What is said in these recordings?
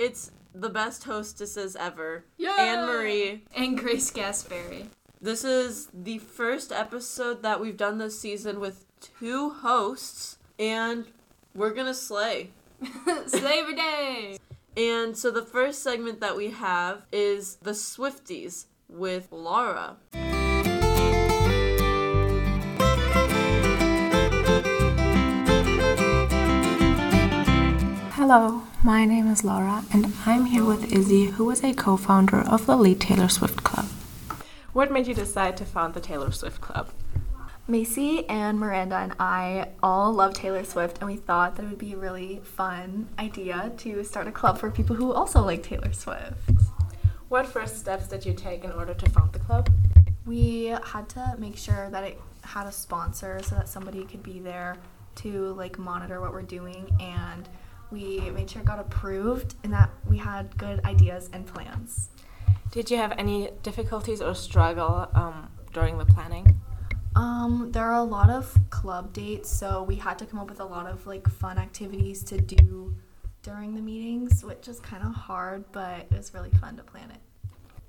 It's the best hostesses ever. Yeah. Anne Marie. And Grace Gasperi. This is the first episode that we've done this season with two hosts, and we're gonna slay. Slaver Day. And so the first segment that we have is the Swifties with Laura. Hello, my name is Laura, and I'm here with Izzy, who is a co founder of the Lead Taylor Swift Club. What made you decide to found the Taylor Swift Club? Macy and Miranda and I all love Taylor Swift, and we thought that it would be a really fun idea to start a club for people who also like Taylor Swift. What first steps did you take in order to found the club? We had to make sure that it had a sponsor so that somebody could be there to like monitor what we're doing, and we made sure it got approved and that we had good ideas and plans. Did you have any difficulties or struggle um, during the planning? Um, there are a lot of club dates, so we had to come up with a lot of like fun activities to do during the meetings, which is kind of hard, but it was really fun to plan it.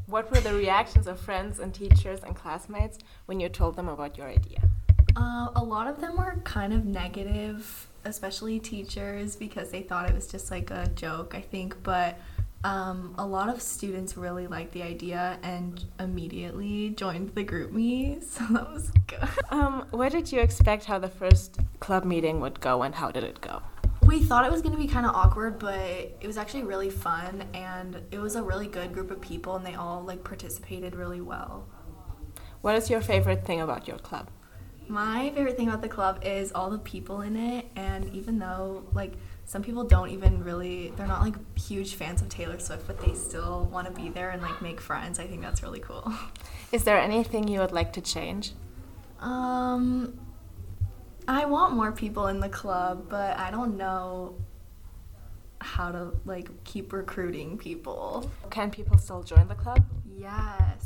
What were the reactions of friends and teachers and classmates when you told them about your idea? Uh, a lot of them were kind of negative, especially teachers, because they thought it was just like a joke, I think. But um, a lot of students really liked the idea and immediately joined the GroupMe, so that was good. Um, what did you expect how the first club meeting would go and how did it go? We thought it was going to be kind of awkward, but it was actually really fun, and it was a really good group of people, and they all like participated really well. What is your favorite thing about your club? My favorite thing about the club is all the people in it, and even though like some people don't even really, they're not like huge fans of Taylor Swift, but they still want to be there and like make friends. I think that's really cool. Is there anything you would like to change? Um, I want more people in the club, but I don't know how to like keep recruiting people. Can people still join the club? Yes.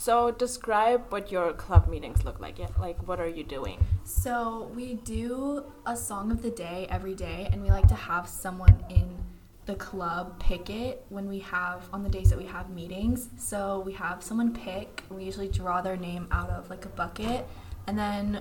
So describe what your club meetings look like. Yeah, Like what are you doing? So we do a song of the day every day, and we like to have someone in the club pick it when we have on the days that we have meetings. So we have someone pick. We usually draw their name out of like a bucket, and then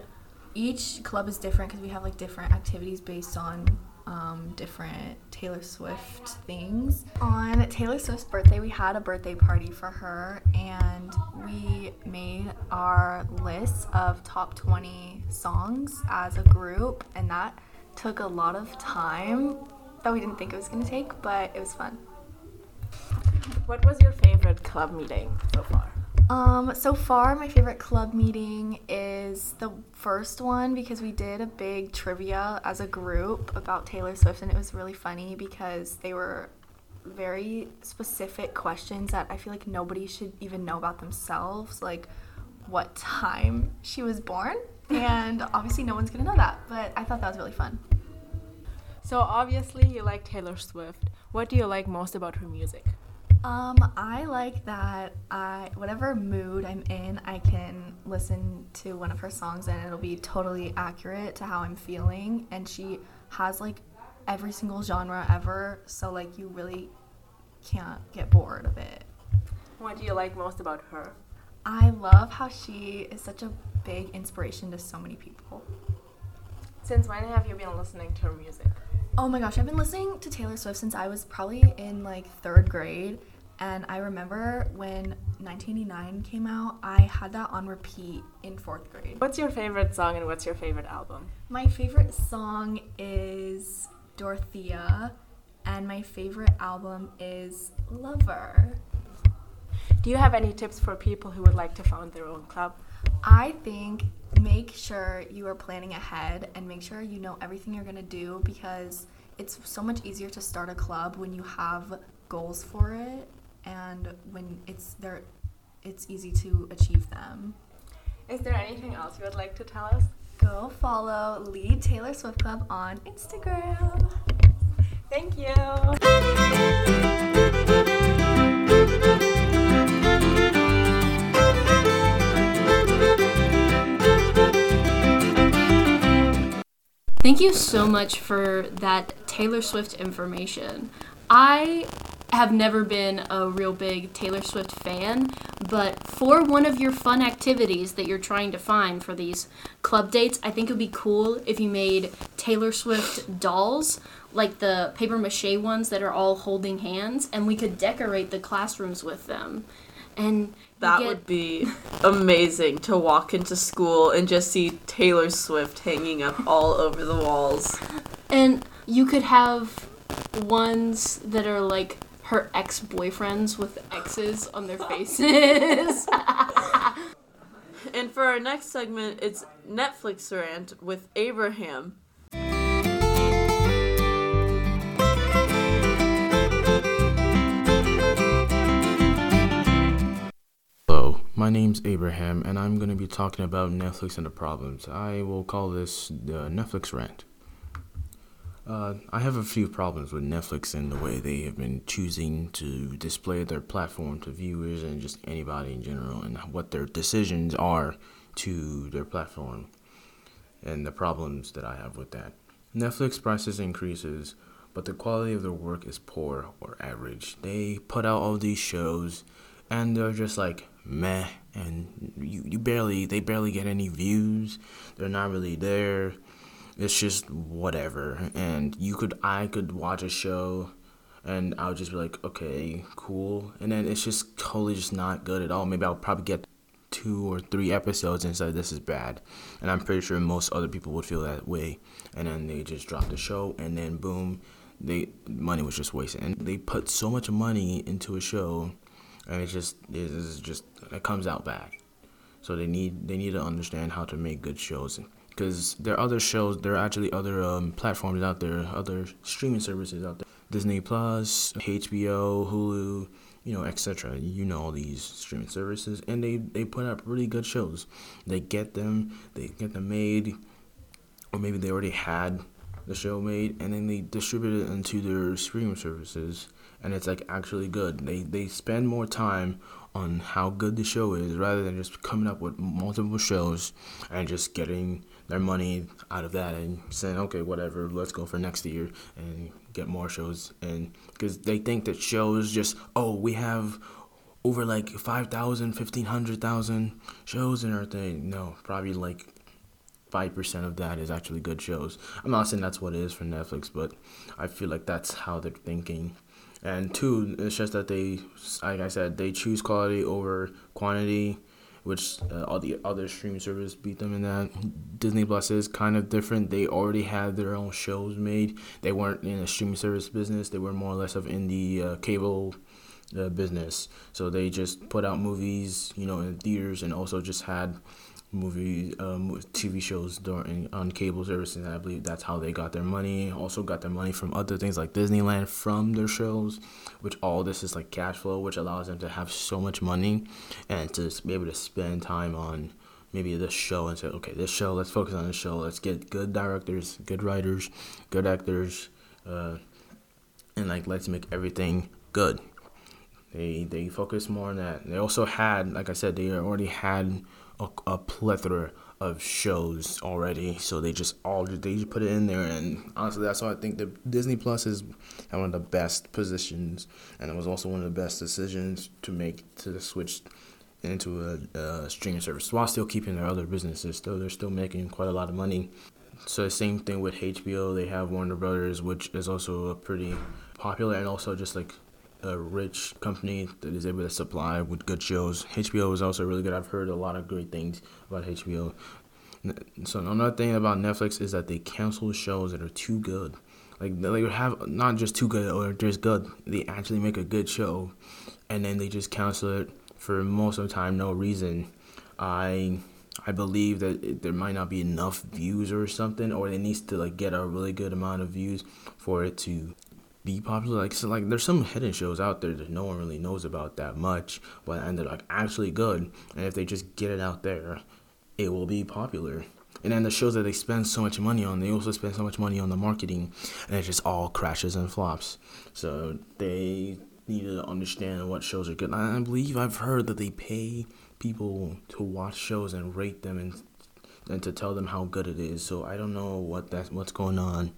each club is different because we have like different activities based on um, different Taylor Swift things. On Taylor Swift's birthday, we had a birthday party for her, and we made our list of top 20 songs as a group, and that took a lot of time that we didn't think it was going to take, but it was fun. What was your favorite club meeting so far? Um, so far, my favorite club meeting is the first one because we did a big trivia as a group about Taylor Swift, and it was really funny because they were very specific questions that I feel like nobody should even know about themselves, like what time she was born. And obviously, no one's gonna know that, but I thought that was really fun. So obviously you like Taylor Swift. What do you like most about her music? Um, I like that I whatever mood I'm in, I can listen to one of her songs and it'll be totally accurate to how I'm feeling and she has like every single genre ever, so like you really can't get bored of it. What do you like most about her? I love how she is such a big inspiration to so many people. Since when have you been listening to her music? Oh my gosh, I've been listening to Taylor Swift since I was probably in like third grade. And I remember when 1989 came out, I had that on repeat in fourth grade. What's your favorite song and what's your favorite album? My favorite song is Dorothea, and my favorite album is Lover. Do you have any tips for people who would like to found their own club? I think make sure you are planning ahead and make sure you know everything you're gonna do because it's so much easier to start a club when you have goals for it and when it's there it's easy to achieve them. Is there anything else you would like to tell us? Go follow Lead Taylor Swift Club on Instagram. Thank you. You so much for that Taylor Swift information. I have never been a real big Taylor Swift fan, but for one of your fun activities that you're trying to find for these club dates, I think it would be cool if you made Taylor Swift dolls, like the paper mache ones that are all holding hands, and we could decorate the classrooms with them. And That get- would be amazing to walk into school and just see Taylor Swift hanging up all over the walls. And you could have ones that are like her ex boyfriends with X's on their faces. And for our next segment, it's Netflix rant with Abraham. My name's Abraham, and I'm going to be talking about Netflix and the problems. I will call this the Netflix rant. Uh, I have a few problems with Netflix and the way they have been choosing to display their platform to viewers and just anybody in general, and what their decisions are to their platform, and the problems that I have with that. Netflix prices increases, but the quality of their work is poor or average. They put out all these shows and they're just like meh and you, you barely they barely get any views. They're not really there. It's just whatever. And you could i could watch a show and i would just be like okay cool. And then it's just totally just not good at all. Maybe i'll probably get two or three episodes and say this is bad. And i'm pretty sure most other people would feel that way. And then they just drop the show and then boom they money was just wasted. And they put so much money into a show and it just it is just it comes out bad. So they need they need to understand how to make good shows because there are other shows. There are actually other um, platforms out there, other streaming services out there. Disney Plus, HBO, Hulu, you know, etc. You know all these streaming services, and they they put up really good shows. They get them, they get them made, or maybe they already had the show made, and then they distribute it into their streaming services and it's like actually good. They they spend more time on how good the show is rather than just coming up with multiple shows and just getting their money out of that and saying okay whatever let's go for next year and get more shows and because they think that shows just oh we have over like 5,000 1,500,000 shows and everything no probably like five percent of that is actually good shows. I'm not saying that's what it is for Netflix, but I feel like that's how they're thinking. And two, it's just that they, like I said, they choose quality over quantity, which uh, all the other streaming services beat them in that. Disney Plus is kind of different. They already had their own shows made. They weren't in a streaming service business. They were more or less of in the uh, cable uh, business. So they just put out movies, you know, in theaters, and also just had movie um, TV shows during on cable services. I believe that's how they got their money. Also got their money from other things like Disneyland from their shows, which all this is like cash flow, which allows them to have so much money and to be able to spend time on maybe this show and say, okay, this show, let's focus on this show. Let's get good directors, good writers, good actors, uh, and like let's make everything good. They they focus more on that. They also had, like I said, they already had a, a plethora of shows already, so they just all they just put it in there. And honestly, that's why I think the Disney Plus is one of the best positions, and it was also one of the best decisions to make to switch into a, a streaming service while still keeping their other businesses. Still, they're still making quite a lot of money. So the same thing with HBO. They have Warner Brothers, which is also a pretty popular and also just like a rich company that is able to supply with good shows. HBO is also really good. I've heard a lot of great things about HBO. So another thing about Netflix is that they cancel shows that are too good. Like they have not just too good or just good. They actually make a good show, and then they just cancel it for most of the time no reason. I I believe that it, there might not be enough views or something, or it needs to like get a really good amount of views for it to be popular. Like so, like there's some hidden shows out there that no one really knows about that much, but and they're like actually good. And if they just get it out there, it will be popular. And then the shows that they spend so much money on, they also spend so much money on the marketing, and it just all crashes and flops. So they need to understand what shows are good. I believe I've heard that they pay people to watch shows and rate them and and to tell them how good it is. So I don't know what that's what's going on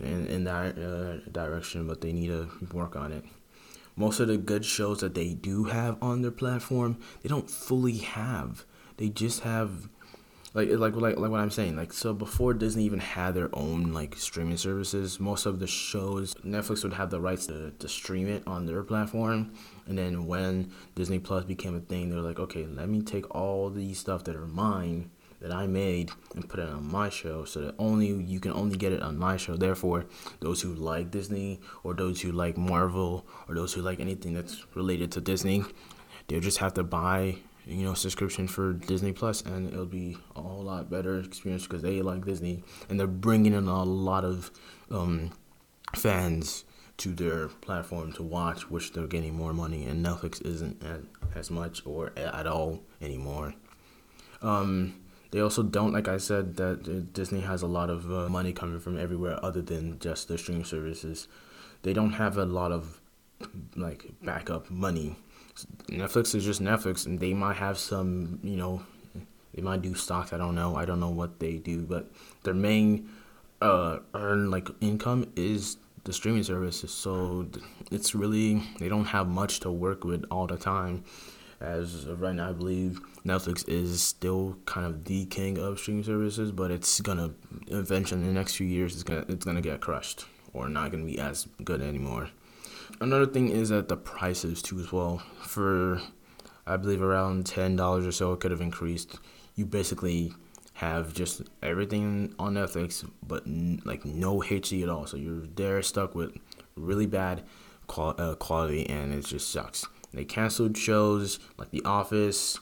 in in that uh, direction, but they need to work on it. Most of the good shows that they do have on their platform, they don't fully have. They just have like like like like what I'm saying. Like so before Disney even had their own like streaming services, most of the shows Netflix would have the rights to, to stream it on their platform. And then when Disney Plus became a thing, they're like, okay, let me take all these stuff that are mine that I made and put it on my show so that only you can only get it on my show. Therefore, those who like Disney or those who like Marvel or those who like anything that's related to Disney, they'll just have to buy you know subscription for Disney Plus and it'll be a whole lot better experience because they like Disney and they're bringing in a lot of um, fans to their platform to watch, which they're getting more money, and Netflix isn't at, as much or at all anymore. Um, they also don't, like I said, that Disney has a lot of uh, money coming from everywhere other than just the streaming services. They don't have a lot of like backup money. Netflix is just Netflix, and they might have some, you know, they might do stocks. I don't know. I don't know what they do, but their main uh earn like income is the streaming services. So it's really they don't have much to work with all the time. As right now, I believe Netflix is still kind of the king of streaming services, but it's gonna eventually in the next few years it's gonna it's gonna get crushed or not gonna be as good anymore. Another thing is that the prices too as well. For I believe around ten dollars or so, it could have increased. You basically have just everything on Netflix, but n- like no HD at all. So you're there stuck with really bad qual- uh, quality, and it just sucks. They canceled shows like The Office,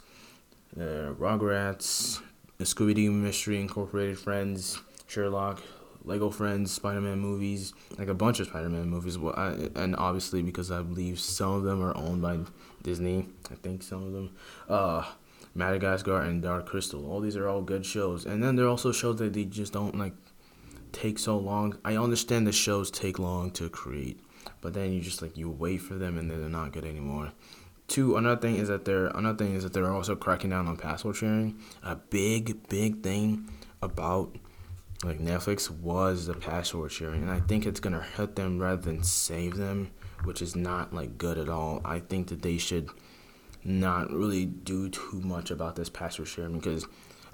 uh, Rugrats, Scooby Doo Mystery Incorporated, Friends, Sherlock, Lego Friends, Spider Man movies, like a bunch of Spider Man movies. Well, I, and obviously because I believe some of them are owned by Disney. I think some of them. Uh, Madagascar and Dark Crystal. All these are all good shows. And then there are also shows that they just don't like take so long. I understand the shows take long to create, but then you just like you wait for them and then they're not good anymore. Two, another thing is that they're another thing is that they're also cracking down on password sharing. A big, big thing about like Netflix was the password sharing, and I think it's gonna hurt them rather than save them, which is not like good at all. I think that they should not really do too much about this password sharing because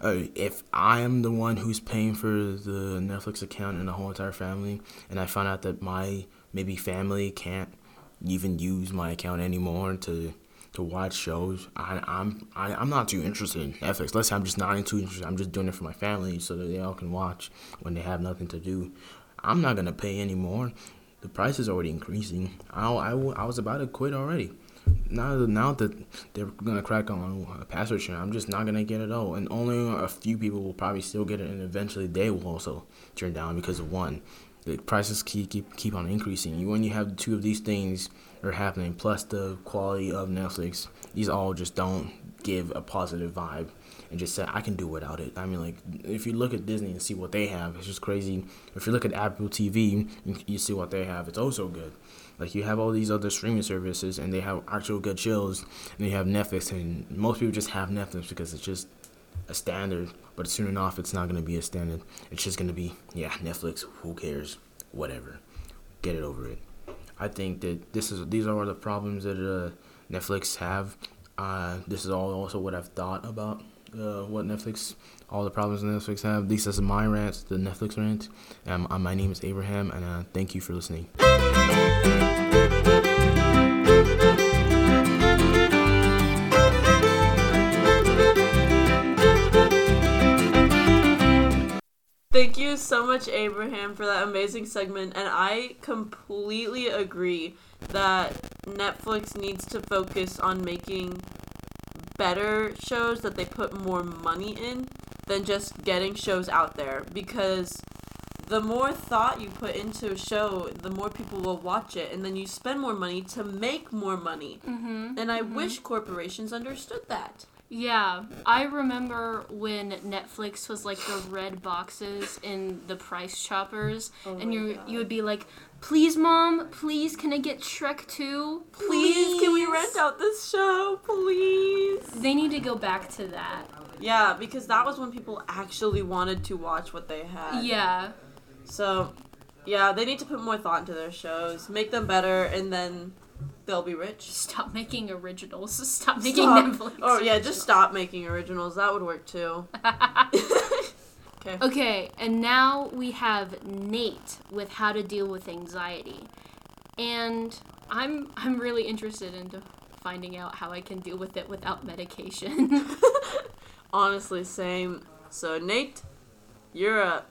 uh, if I am the one who's paying for the Netflix account and the whole entire family, and I find out that my maybe family can't even use my account anymore to to watch shows, I, I'm I, I'm not too interested in Netflix. Let's say I'm just not too interested. I'm just doing it for my family so that they all can watch when they have nothing to do. I'm not gonna pay anymore. The price is already increasing. I, I, I was about to quit already now now that they're gonna crack on a password sharing, I'm just not gonna get it all, and only a few people will probably still get it, and eventually they will also turn down because of one, the prices keep keep keep on increasing. You when you have two of these things are happening, plus the quality of Netflix, these all just don't give a positive vibe. And just say I can do without it. I mean, like if you look at Disney and see what they have, it's just crazy. If you look at Apple TV, you see what they have. It's oh also good. Like you have all these other streaming services and they have actual good shows, and you have Netflix, and most people just have Netflix because it's just a standard. But soon enough, it's not gonna be a standard. It's just gonna be yeah, Netflix. Who cares? Whatever. Get it over it. I think that this is these are the problems that uh, Netflix have. Uh, this is all also what I've thought about uh, what Netflix, all the problems Netflix have. This is my rant, the Netflix rant. Um, my name is Abraham, and uh, thank you for listening. Thank you so much, Abraham, for that amazing segment. And I completely agree that Netflix needs to focus on making better shows that they put more money in than just getting shows out there. Because the more thought you put into a show, the more people will watch it. And then you spend more money to make more money. Mm-hmm. And I wish corporations understood that. Yeah, I remember when Netflix was like the red boxes in the Price Choppers, Oh and you God. you would be like, Please, mom. Please, can I get Shrek 2? Please, can we rent out this show? Please. They need to go back to that. Yeah, because that was when people actually wanted to watch what they had. Yeah. So, yeah, they need to put more thought into their shows, make them better, and then they'll be rich. Stop making originals. Stop making Stop. Netflix. Oh yeah, just stop making originals. That would work too. okay. Okay, and now we have Nate with how to deal with anxiety. And I'm I'm really interested into finding out how I can deal with it without medication. Honestly, same. So Nate, you're up.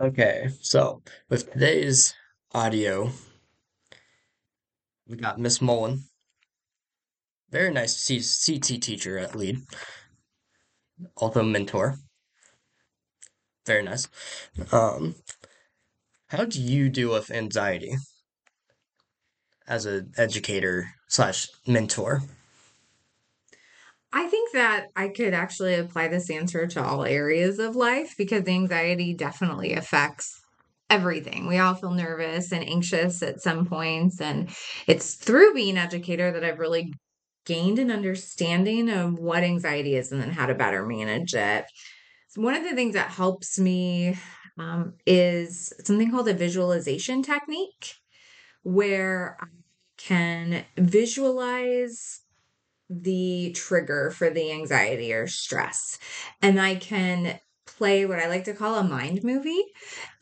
Okay, so with today's audio, we got Miss Mullen. Very nice C- CT teacher at Lead. Also mentor. Very nice. Um, how do you deal with anxiety as an educator slash mentor? I think that I could actually apply this answer to all areas of life because anxiety definitely affects everything. We all feel nervous and anxious at some points, and it's through being an educator that I've really gained an understanding of what anxiety is and then how to better manage it. So one of the things that helps me um, is something called a visualization technique, where I can visualize the trigger for the anxiety or stress. And I can play what I like to call a mind movie.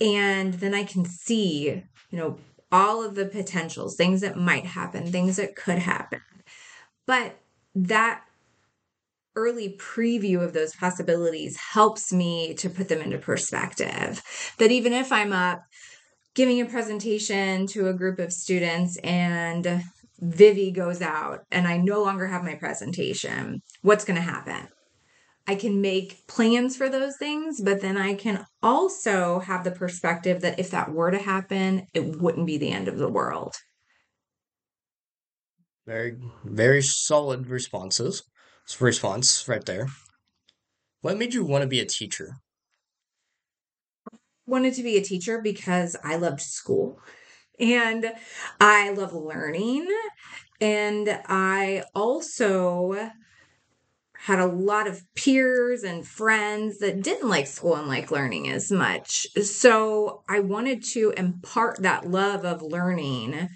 And then I can see, you know, all of the potentials, things that might happen, things that could happen. But that early preview of those possibilities helps me to put them into perspective. That even if I'm up giving a presentation to a group of students and Vivi goes out and I no longer have my presentation, what's going to happen? I can make plans for those things, but then I can also have the perspective that if that were to happen, it wouldn't be the end of the world. Very, very solid responses. Response right there. What made you want to be a teacher? Wanted to be a teacher because I loved school and I love learning. And I also had a lot of peers and friends that didn't like school and like learning as much. So I wanted to impart that love of learning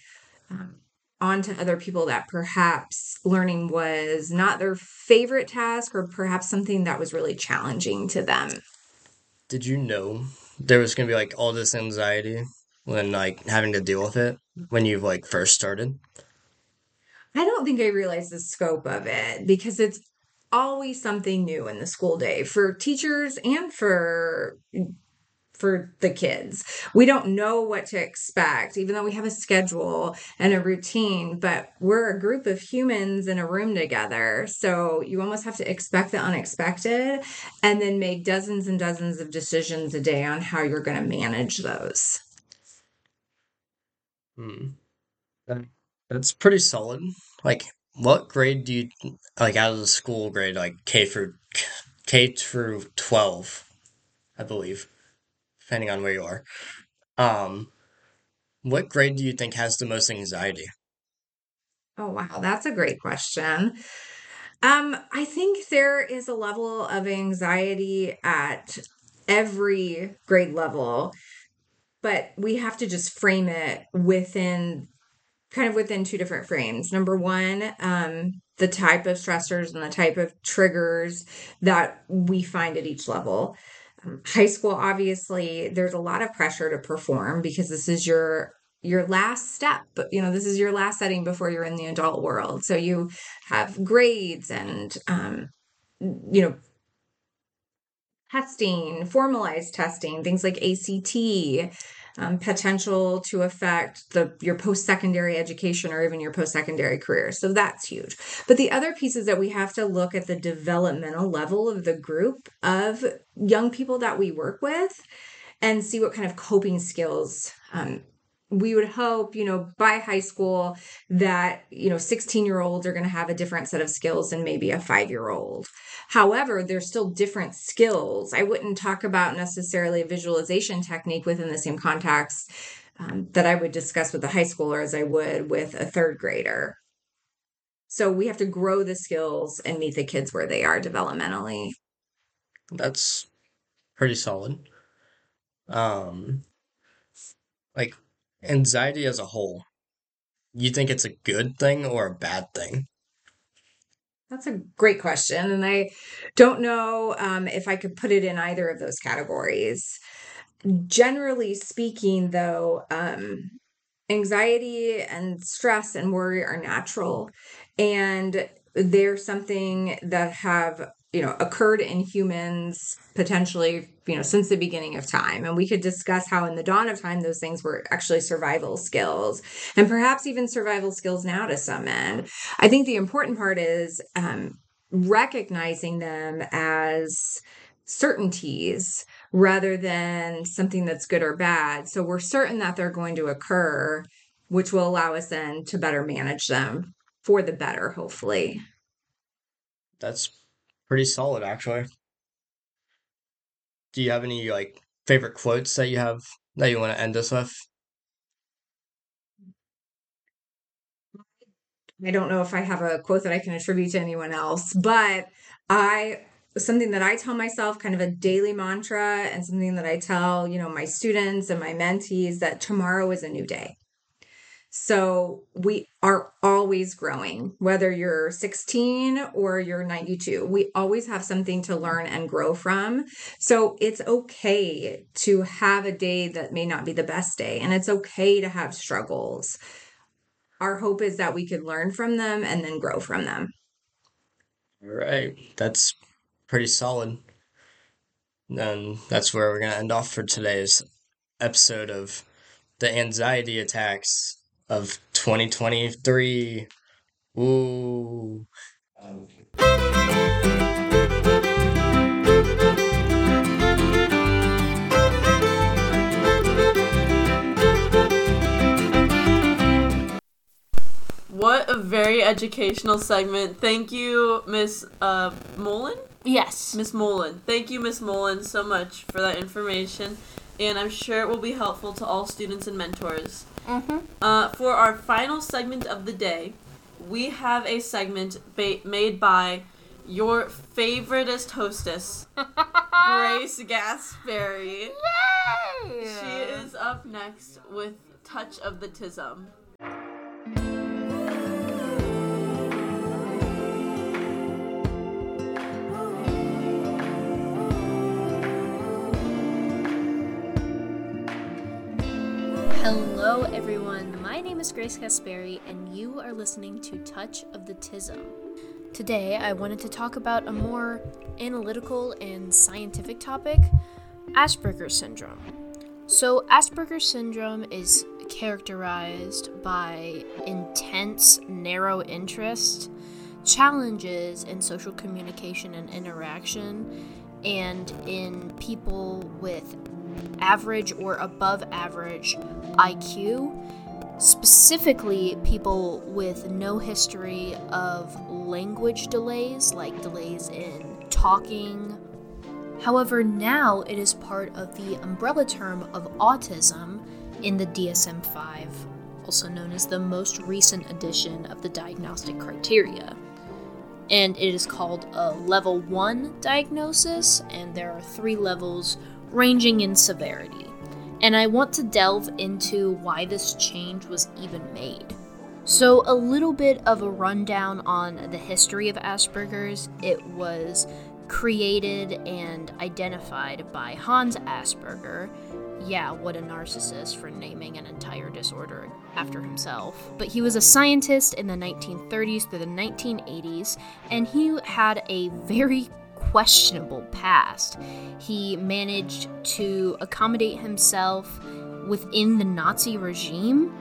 um, onto other people that perhaps learning was not their favorite task or perhaps something that was really challenging to them. Did you know there was gonna be like all this anxiety when like having to deal with it when you've like first started? I don't think I realized the scope of it because it's always something new in the school day for teachers and for for the kids. We don't know what to expect even though we have a schedule and a routine, but we're a group of humans in a room together. So you almost have to expect the unexpected and then make dozens and dozens of decisions a day on how you're going to manage those. Hmm. That, that's pretty solid. Like, what grade do you like out of the school grade, like K through K through twelve, I believe, depending on where you are. Um, what grade do you think has the most anxiety? Oh, wow. That's a great question. Um, I think there is a level of anxiety at every grade level, but we have to just frame it within kind of within two different frames. Number one, um, the type of stressors and the type of triggers that we find at each level. Um, high school, obviously, there's a lot of pressure to perform because this is your your last step you know this is your last setting before you're in the adult world so you have grades and um, you know testing formalized testing things like ACT um, potential to affect the your post-secondary education or even your post-secondary career. So that's huge. But the other piece is that we have to look at the developmental level of the group of young people that we work with and see what kind of coping skills um, we would hope, you know, by high school that, you know, 16 year olds are going to have a different set of skills than maybe a five year old. However, there's still different skills. I wouldn't talk about necessarily a visualization technique within the same context um, that I would discuss with a high schooler as I would with a third grader. So we have to grow the skills and meet the kids where they are developmentally. That's pretty solid. Um, like anxiety as a whole, you think it's a good thing or a bad thing? That's a great question. And I don't know um, if I could put it in either of those categories. Generally speaking, though, um, anxiety and stress and worry are natural. And they're something that have you know occurred in humans potentially you know since the beginning of time. And we could discuss how in the dawn of time those things were actually survival skills and perhaps even survival skills now to some end. I think the important part is um, recognizing them as certainties rather than something that's good or bad. So we're certain that they're going to occur which will allow us then to better manage them for the better hopefully. That's pretty solid, actually. Do you have any like favorite quotes that you have that you want to end us with? I don't know if I have a quote that I can attribute to anyone else, but I something that I tell myself kind of a daily mantra and something that I tell, you know, my students and my mentees that tomorrow is a new day. So we are always growing, whether you're 16 or you're 92. We always have something to learn and grow from. So it's okay to have a day that may not be the best day, and it's okay to have struggles. Our hope is that we could learn from them and then grow from them. All right, that's pretty solid. And that's where we're going to end off for today's episode of the anxiety attacks of 2023. Woo. What a very educational segment. Thank you, Miss uh, Mullen. Yes. Miss Mullen. Thank you, Miss Mullen, so much for that information, and I'm sure it will be helpful to all students and mentors. Mm-hmm. Uh, for our final segment of the day, we have a segment ba- made by your favoriteest hostess, Grace Gasperi. She is up next with Touch of the Tism. Hello, everyone. My name is Grace Gasperi, and you are listening to Touch of the Tism. Today, I wanted to talk about a more analytical and scientific topic Asperger's syndrome. So, Asperger's syndrome is characterized by intense, narrow interest, challenges in social communication and interaction, and in people with average or above average IQ, specifically people with no history of language delays, like delays in talking. However, now it is part of the umbrella term of autism in the DSM 5, also known as the most recent edition of the diagnostic criteria. And it is called a level 1 diagnosis, and there are three levels ranging in severity. And I want to delve into why this change was even made. So, a little bit of a rundown on the history of Asperger's. It was created and identified by Hans Asperger. Yeah, what a narcissist for naming an entire disorder after himself. But he was a scientist in the 1930s through the 1980s, and he had a very questionable past. He managed to accommodate himself within the Nazi regime,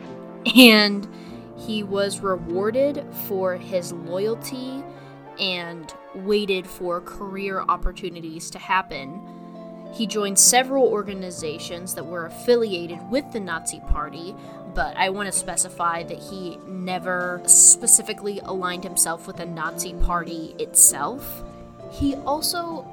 and he was rewarded for his loyalty and waited for career opportunities to happen. He joined several organizations that were affiliated with the Nazi Party, but I want to specify that he never specifically aligned himself with the Nazi Party itself. He also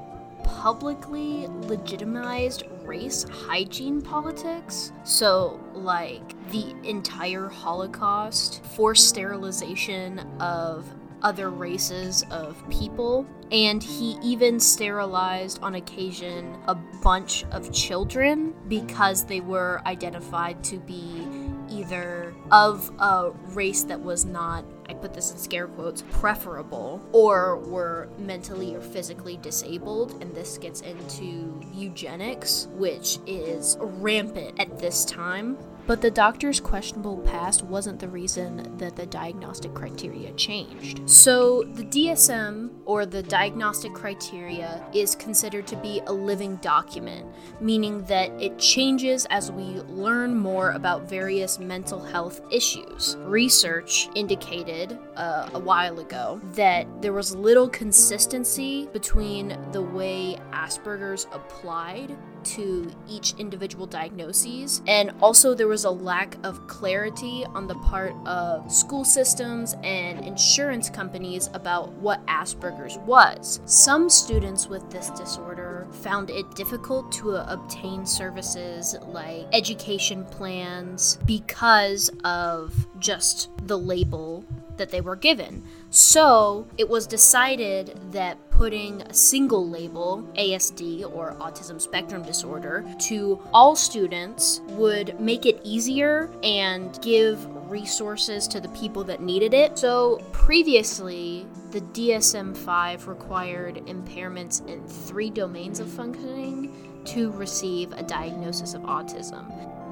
publicly legitimized race hygiene politics. So, like the entire Holocaust, forced sterilization of other races of people, and he even sterilized on occasion a bunch of children because they were identified to be either of a race that was not, I put this in scare quotes, preferable, or were mentally or physically disabled. And this gets into eugenics, which is rampant at this time. But the doctor's questionable past wasn't the reason that the diagnostic criteria changed. So, the DSM, or the diagnostic criteria, is considered to be a living document, meaning that it changes as we learn more about various mental health issues. Research indicated uh, a while ago that there was little consistency between the way Asperger's applied to each individual diagnoses, and also there was a lack of clarity on the part of school systems and insurance companies about what Asperger's was. Some students with this disorder found it difficult to uh, obtain services like education plans because of just the label that they were given. So it was decided that putting a single label, ASD or Autism Spectrum Disorder, to all students would make it easier and give resources to the people that needed it. So previously, the DSM 5 required impairments in three domains of functioning to receive a diagnosis of autism.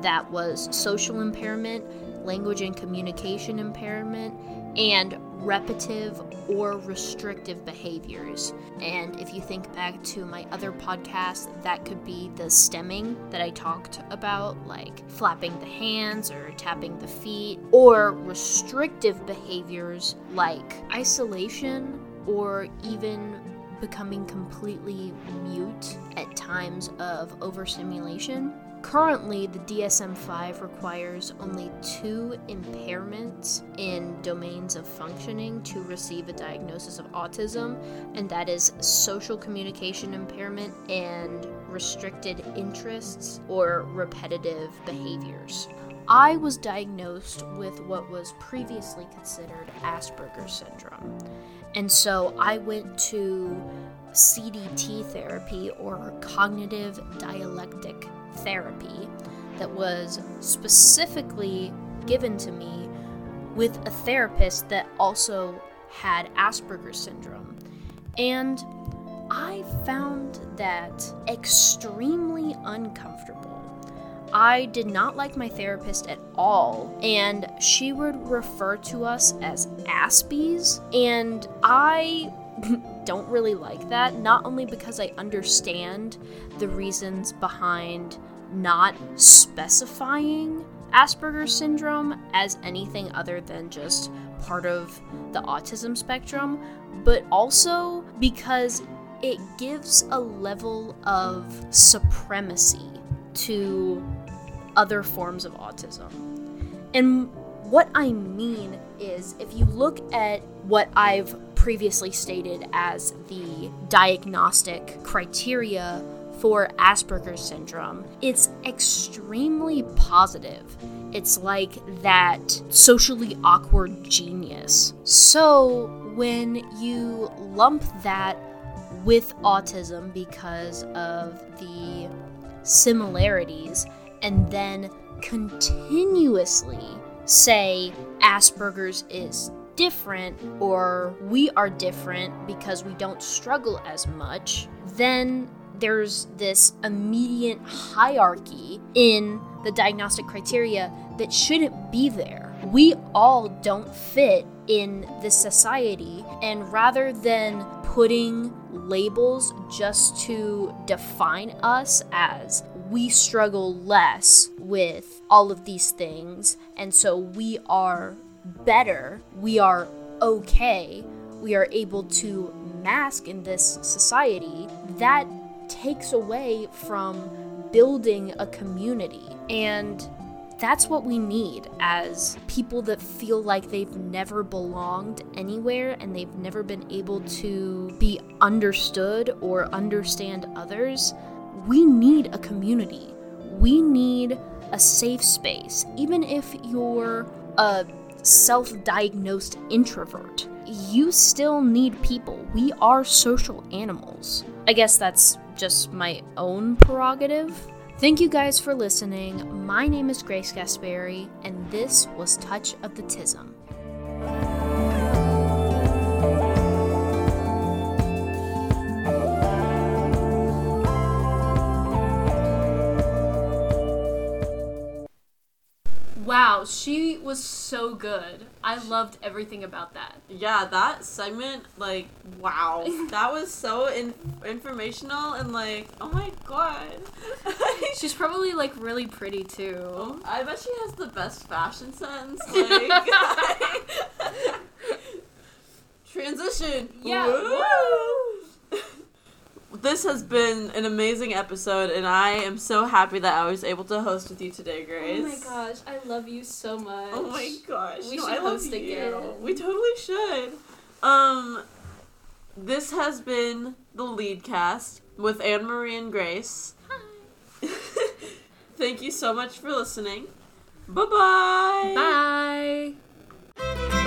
That was social impairment, language and communication impairment, and repetitive or restrictive behaviors. And if you think back to my other podcast, that could be the stimming that I talked about, like flapping the hands or tapping the feet, or restrictive behaviors like isolation or even becoming completely mute at times of overstimulation. Currently, the DSM 5 requires only two impairments in domains of functioning to receive a diagnosis of autism, and that is social communication impairment and restricted interests or repetitive behaviors. I was diagnosed with what was previously considered Asperger's syndrome. And so I went to CDT therapy or cognitive dialectic therapy that was specifically given to me with a therapist that also had Asperger's syndrome. And I found that extremely uncomfortable. I did not like my therapist at all, and she would refer to us as Aspies, and I don't really like that, not only because I understand the reasons behind not specifying Asperger's syndrome as anything other than just part of the autism spectrum, but also because it gives a level of supremacy to other forms of autism. And what I mean is, if you look at what I've previously stated as the diagnostic criteria for Asperger's syndrome, it's extremely positive. It's like that socially awkward genius. So, when you lump that with autism because of the similarities, and then continuously say Asperger's is different or we are different because we don't struggle as much, then there's this immediate hierarchy in the diagnostic criteria that shouldn't be there. We all don't fit in this society, and rather than putting labels just to define us as we struggle less with all of these things, and so we are better, we are okay, we are able to mask in this society, that takes away from building a community. And that's what we need as people that feel like they've never belonged anywhere and they've never been able to be understood or understand others. We need a community. We need a safe space. Even if you're a self diagnosed introvert, you still need people. We are social animals. I guess that's just my own prerogative. Thank you guys for listening. My name is Grace Gasperi, and this was Touch of the Tism. Wow, she was so good. I loved everything about that. Yeah, that segment, like, wow, that was so in- informational and like, oh my god. She's probably like really pretty too. I bet she has the best fashion sense. Like, transition. Yeah. Woo! This has been an amazing episode, and I am so happy that I was able to host with you today, Grace. Oh my gosh, I love you so much. Oh my gosh. We no, should I love host you. again. We totally should. Um this has been the lead cast with Anne Marie and Grace. Hi. Thank you so much for listening. Bye-bye. Bye.